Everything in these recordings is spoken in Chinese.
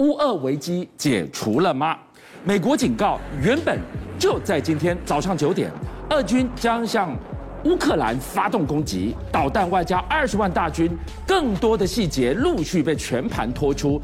乌俄危机解除了吗？美国警告，原本就在今天早上九点，俄军将向乌克兰发动攻击，导弹外加二十万大军，更多的细节陆续被全盘托出。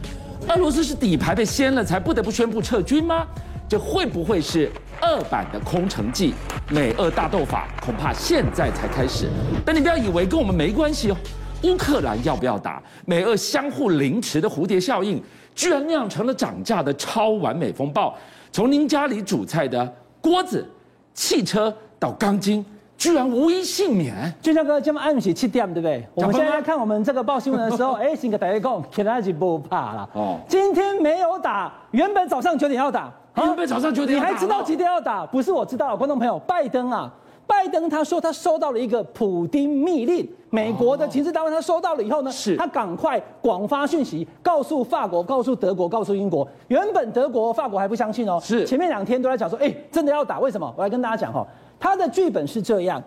俄罗斯是底牌被掀了，才不得不宣布撤军吗？这会不会是俄版的空城计？美俄大斗法恐怕现在才开始。但你不要以为跟我们没关系哦。乌克兰要不要打？美俄相互凌迟的蝴蝶效应，居然酿成了涨价的超完美风暴。从您家里煮菜的锅子、汽车到钢筋，居然无一幸免。俊相哥，今晚暗喜七点，对不对？我们现在看我们这个报新闻的时候，哎，新个大家讲，其他就不怕了。哦，今天没有打，原本早上九点要打。原本早上九点，你还知道几点要打？不是我知道，观众朋友，拜登啊，拜登他说他收到了一个普丁密令，美国的情治单位他收到了以后呢，是他赶快广发讯息，告诉法国，告诉德国，告诉英国。原本德国、法国还不相信哦，是前面两天都在讲说，哎，真的要打？为什么？我来跟大家讲哈，他的剧本是这样，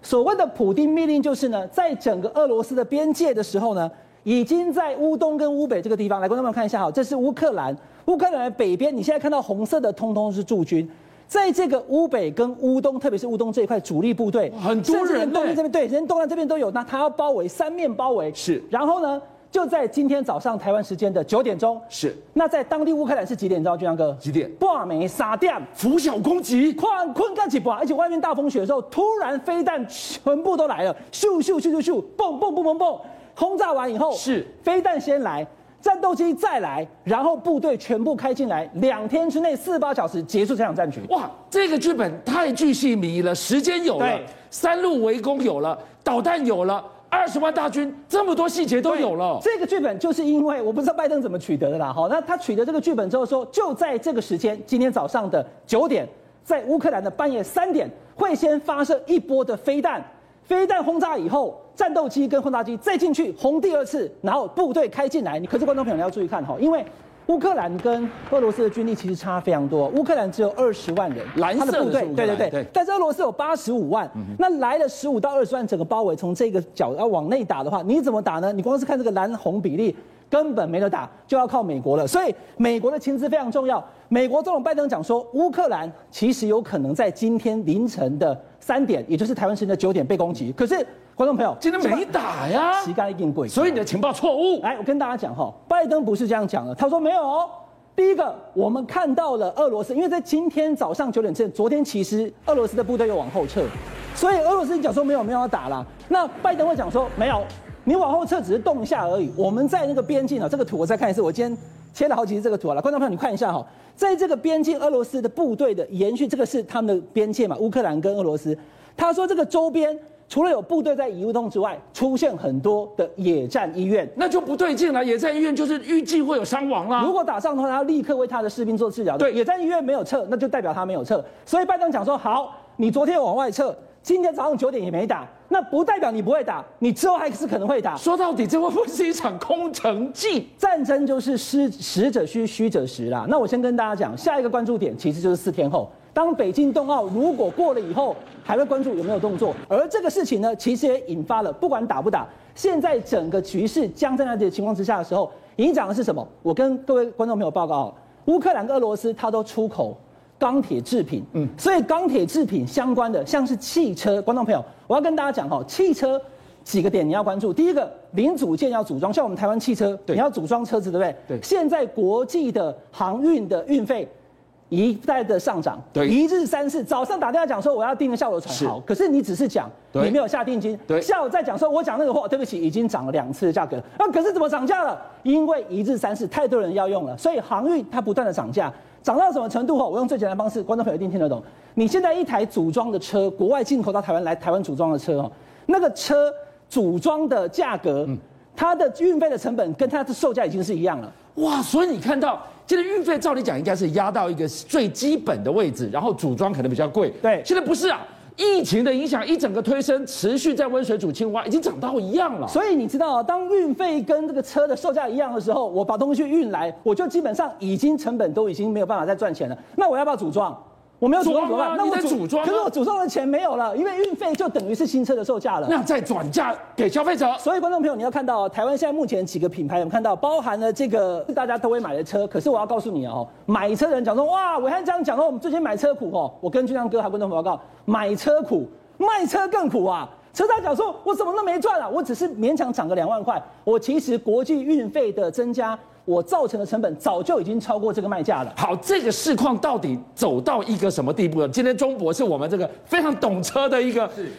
所谓的普丁密令就是呢，在整个俄罗斯的边界的时候呢，已经在乌东跟乌北这个地方，来观众朋友看一下哈，这是乌克兰。乌克兰的北边，你现在看到红色的，通通是驻军，在这个乌北跟乌东，特别是乌东这一块主力部队，很多人东边这边对，人东岸这边都有，那他要包围三面包围，是。然后呢，就在今天早上台湾时间的九点钟，是。那在当地乌克兰是几点？你知道，俊阳哥？几点？半暝三点，拂晓攻击，困困干起不？而且外面大风雪的时候，突然飞弹全部都来了，咻咻咻咻咻，蹦蹦蹦蹦蹦，轰炸完以后，是飞弹先来。战斗机再来，然后部队全部开进来，两天之内四十八小时结束这场战局。哇，这个剧本太巨细迷了，时间有了，三路围攻有了，导弹有了，二十万大军，这么多细节都有了。这个剧本就是因为我不知道拜登怎么取得的啦。好，那他取得这个剧本之后说，就在这个时间，今天早上的九点，在乌克兰的半夜三点，会先发射一波的飞弹。飞弹轰炸以后，战斗机跟轰炸机再进去轰第二次，然后部队开进来。你可是观众朋友你要注意看哈，因为乌克兰跟俄罗斯的军力其实差非常多。乌克兰只有二十万人，蓝色的部队，对对对，对但是俄罗斯有八十五万，嗯、那来了十五到二十万，整个包围从这个角要往内打的话，你怎么打呢？你光是看这个蓝红比例。根本没得打，就要靠美国了。所以美国的情资非常重要。美国总统拜登讲说，乌克兰其实有可能在今天凌晨的三点，也就是台湾时间的九点被攻击。可是观众朋友，今天没打呀，膝盖一定跪。所以你的情报错误。来，我跟大家讲哈，拜登不是这样讲的。他说没有哦。第一个，我们看到了俄罗斯，因为在今天早上九点之前，昨天其实俄罗斯的部队又往后撤，所以俄罗斯讲说没有没有要打了。那拜登会讲说没有。你往后撤只是动一下而已。我们在那个边境啊，这个图我再看一次。我今天切了好几次这个图啊，观众朋友你看一下哈，在这个边境，俄罗斯的部队的延续，这个是他们的边界嘛，乌克兰跟俄罗斯。他说这个周边除了有部队在移动之外，出现很多的野战医院，那就不对劲了。野战医院就是预计会有伤亡啦。如果打仗的话，他立刻为他的士兵做治疗。对，野战医院没有撤，那就代表他没有撤。所以拜登讲说，好，你昨天往外撤。今天早上九点也没打，那不代表你不会打，你之后还是可能会打。说到底，这会不会是一场空城计？战争就是实实者虚，虚者实啦。那我先跟大家讲，下一个关注点其实就是四天后，当北京冬奥如果过了以后，还会关注有没有动作。而这个事情呢，其实也引发了不管打不打，现在整个局势僵在那里的情况之下的时候，影响的是什么？我跟各位观众朋友报告，乌克兰跟俄罗斯它都出口。钢铁制品，嗯，所以钢铁制品相关的，像是汽车，观众朋友，我要跟大家讲哈，汽车几个点你要关注。第一个，零组件要组装，像我们台湾汽车，你要组装车子，对不对？对。现在国际的航运的运费一再的上涨，对，一日三次，早上打电话讲说我要订个下午的船，好，可是你只是讲，你没有下定金，对，下午再讲说我讲那个货，对不起，已经涨了两次的价格，那可是怎么涨价了？因为一日三次太多人要用了，所以航运它不断的涨价。涨到什么程度？哈，我用最简单的方式，观众朋友一定听得懂。你现在一台组装的车，国外进口到台湾来，台湾组装的车哦，那个车组装的价格，它的运费的成本跟它的售价已经是一样了。哇，所以你看到，现在运费照理讲应该是压到一个最基本的位置，然后组装可能比较贵。对，现在不是啊。疫情的影响一整个推升，持续在温水煮青蛙，已经涨到一样了。所以你知道，当运费跟这个车的售价一样的时候，我把东西运来，我就基本上已经成本都已经没有办法再赚钱了。那我要不要组装？我没有组装怎么办？啊、那我在组装，可是我组装的钱没有了，因为运费就等于是新车的售价了。那再转嫁给消费者。所以观众朋友，你要看到台湾现在目前几个品牌，我们看到包含了这个大家都会买的车。可是我要告诉你哦，买车的人讲说，哇，伟汉这样讲说，我们最近买车苦哦。我跟俊亮哥还有观众朋友报告，买车苦，卖车更苦啊。车商讲说，我什么都没赚啊，我只是勉强涨个两万块。我其实国际运费的增加。我造成的成本早就已经超过这个卖价了。好，这个市况到底走到一个什么地步了？今天中博是我们这个非常懂车的一个，是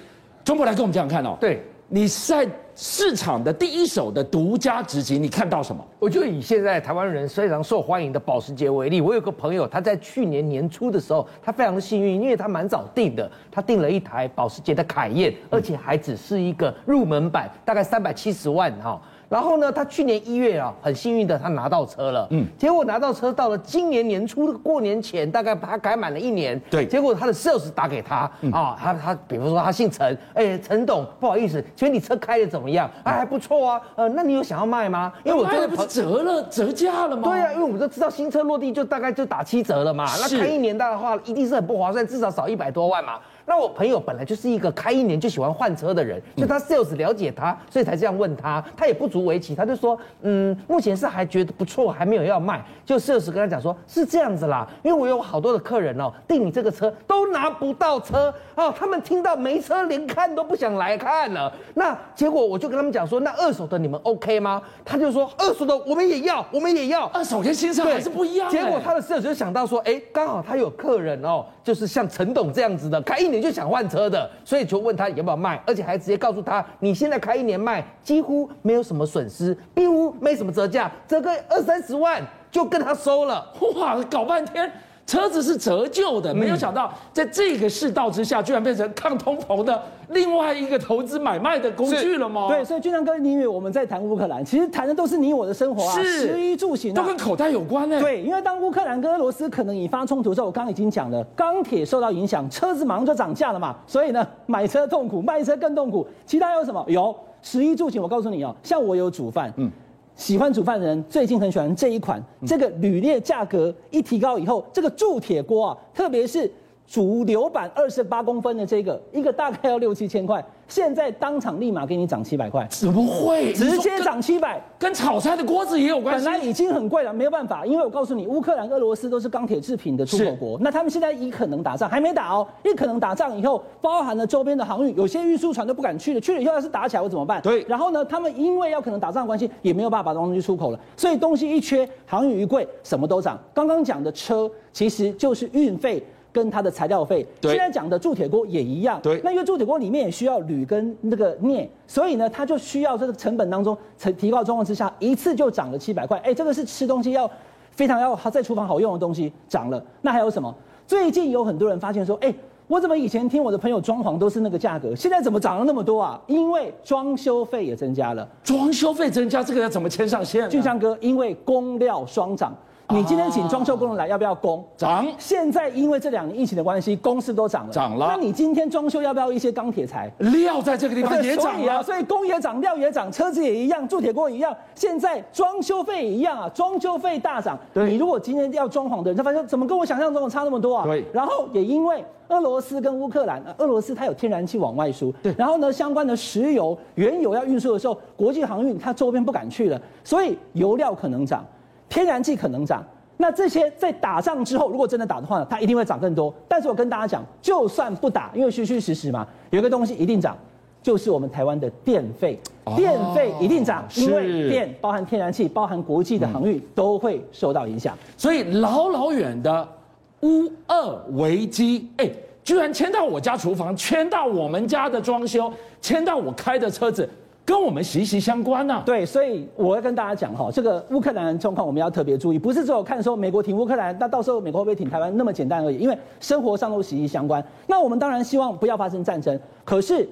钟博来跟我们讲讲看哦。对，你在市场的第一手的独家直击，你看到什么？我就以现在台湾人非常受欢迎的保时捷为例，我有个朋友，他在去年年初的时候，他非常幸运，因为他蛮早订的，他订了一台保时捷的凯宴，而且还只是一个入门版，大概三百七十万哈。然后呢，他去年一月啊，很幸运的他拿到车了。嗯，结果拿到车到了今年年初的过年前，大概他改满了一年。对，结果他的 sales 打给他啊，他他比如说他姓陈，哎，陈董，不好意思，请问你车开的怎么样？啊，还不错啊。呃，那你有想要卖吗？因为我这个不是折了折价了吗？对啊，因为我们都知道新车落地就大概就打七折了嘛。那开一年大的话，一定是很不划算，至少少一百多万嘛。那我朋友本来就是一个开一年就喜欢换车的人，就他 sales 了解他，所以才这样问他。他也不足为奇，他就说，嗯，目前是还觉得不错，还没有要卖。就 sales 跟他讲说，是这样子啦，因为我有好多的客人哦，订你这个车都拿不到车哦，他们听到没车连看都不想来看了。那结果我就跟他们讲说，那二手的你们 OK 吗？他就说，二手的我们也要，我们也要。二手跟新车还是不一样。结果他的 sales 就想到说，哎，刚好他有客人哦，就是像陈董这样子的，开一年。你就想换车的，所以就问他要不要卖，而且还直接告诉他，你现在开一年卖，几乎没有什么损失，几乎没什么折价，折个二三十万就跟他收了。哇，搞半天。车子是折旧的，没有想到在这个世道之下，居然变成抗通膨的另外一个投资买卖的工具了吗？对，所以俊相哥，你以为我们在谈乌克兰，其实谈的都是你我的生活啊，是食衣住行、啊、都跟口袋有关呢。对，因为当乌克兰跟俄罗斯可能引发冲突之后，我刚刚已经讲了，钢铁受到影响，车子马上就涨价了嘛，所以呢，买车痛苦，卖车更痛苦。其他有什么？有食衣住行，我告诉你哦，像我有煮饭，嗯。喜欢煮饭的人最近很喜欢这一款，这个铝镍价格一提高以后，这个铸铁锅啊，特别是主流版二十八公分的这个，一个大概要六七千块。现在当场立马给你涨七百块，怎么会？直接涨七百，跟炒菜的锅子也有关系。本来已经很贵了，没有办法，因为我告诉你，乌克兰、俄罗斯都是钢铁制品的出口国，那他们现在一可能打仗，还没打哦，一可能打仗以后，包含了周边的航运，有些运输船都不敢去了，去了以后要是打起来我怎么办？对。然后呢，他们因为要可能打仗的关系，也没有办法把东西出口了，所以东西一缺，航运一贵，什么都涨。刚刚讲的车其实就是运费。跟它的材料费，现在讲的铸铁锅也一样。对，那因为铸铁锅里面也需要铝跟那个镍，所以呢，它就需要这个成本当中成提高的状况之下，一次就涨了七百块。哎，这个是吃东西要非常要在厨房好用的东西涨了。那还有什么？最近有很多人发现说，哎，我怎么以前听我的朋友装潢都是那个价格，现在怎么涨了那么多啊？因为装修费也增加了。装修费增加，这个要怎么牵上线？俊香哥，因为工料双涨。你今天请装修工人来，要不要工？涨。现在因为这两年疫情的关系，工是都涨了。涨了。那你今天装修要不要一些钢铁材？料在这个地方也涨啊，所以工也涨，料也涨，车子也一样，铸铁锅一样。现在装修费也一样啊，装修费大涨。对。你如果今天要装潢的人，他发现怎么跟我想象中的差那么多啊？对。然后也因为俄罗斯跟乌克兰，俄罗斯它有天然气往外输，对。然后呢，相关的石油、原油要运输的时候，国际航运它周边不敢去了，所以油料可能涨，天然气可能涨。那这些在打仗之后，如果真的打的话呢，它一定会涨更多。但是我跟大家讲，就算不打，因为虚虚实实嘛，有一个东西一定涨，就是我们台湾的电费，电费一定涨，因为电包含天然气，包含国际的航运都会受到影响。所以老老远的乌二危机，哎，居然牵到我家厨房，牵到我们家的装修，牵到我开的车子。跟我们息息相关呐、啊。对，所以我要跟大家讲哈，这个乌克兰的状况我们要特别注意，不是只有看说美国挺乌克兰，那到时候美国会不会挺台湾那么简单而已，因为生活上都息息相关。那我们当然希望不要发生战争，可是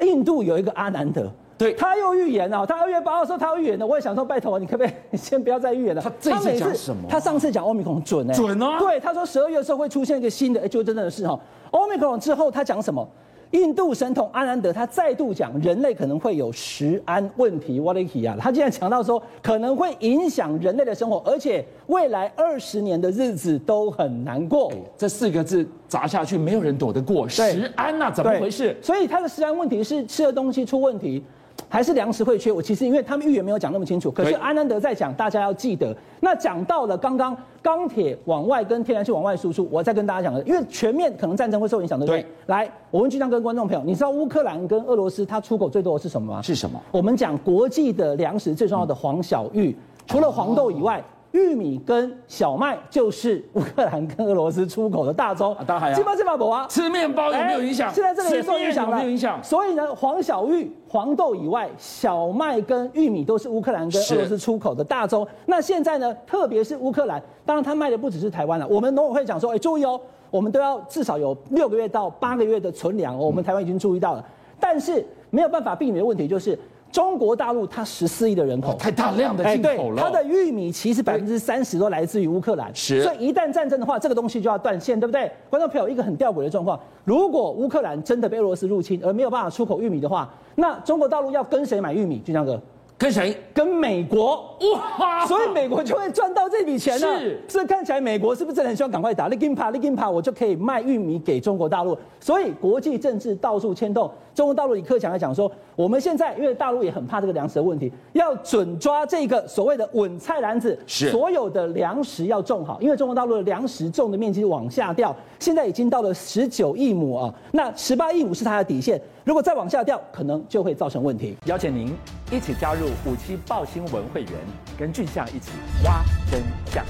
印度有一个阿南德，对，他又预言了，他二月八号说他要预言的，我也想说拜托你可不可以先不要再预言了。他这次讲什么？他上次讲欧米孔准哎、欸，准啊。对，他说十二月的时候会出现一个新的，哎，就真的是哈，欧米孔之后他讲什么？印度神童阿南德他再度讲，人类可能会有食安问题。瓦雷提亚，他竟然讲到说，可能会影响人类的生活，而且未来二十年的日子都很难过。这四个字砸下去，没有人躲得过。食安呐、啊，怎么回事？所以他的食安问题是吃的东西出问题。还是粮食会缺？我其实因为他们预言没有讲那么清楚，可是安南德在讲，大家要记得。那讲到了刚刚钢铁往外跟天然气往外输出，我再跟大家讲了，因为全面可能战争会受影响，对不对？来，我问巨匠跟观众朋友，你知道乌克兰跟俄罗斯它出口最多的是什么吗？是什么？我们讲国际的粮食最重要的黄小玉，除了黄豆以外。玉米跟小麦就是乌克兰跟俄罗斯出口的大宗。啊，当然基本上不啊，吃面包有没有影响？现在这个也受影响了，没有影响。所以呢，黄小玉、黄豆以外，小麦跟玉米都是乌克兰跟俄罗斯出口的大宗。那现在呢，特别是乌克兰，当然他卖的不只是台湾了。我们农委会讲说，哎，注意哦，我们都要至少有六个月到八个月的存粮哦。我们台湾已经注意到了，但是没有办法避免的问题就是。中国大陆它十四亿的人口，太大量的进口了。它的玉米其实百分之三十都来自于乌克兰，是。所以一旦战争的话，这个东西就要断线，对不对？观众朋友，一个很吊诡的状况，如果乌克兰真的被俄罗斯入侵而没有办法出口玉米的话，那中国大陆要跟谁买玉米？俊江哥。跟谁？跟美国哇，所以美国就会赚到这笔钱了。是，所以看起来美国是不是真的很希望赶快打？你给怕，你给怕，我就可以卖玉米给中国大陆。所以国际政治到处牵动。中国大陆李克强来讲说，我们现在因为大陆也很怕这个粮食的问题，要准抓这个所谓的稳菜篮子，是所有的粮食要种好，因为中国大陆的粮食种的面积往下掉，现在已经到了十九亿亩啊，那十八亿亩是它的底线。如果再往下掉，可能就会造成问题。邀请您一起加入五七报新闻会员，跟俊象一起挖真相。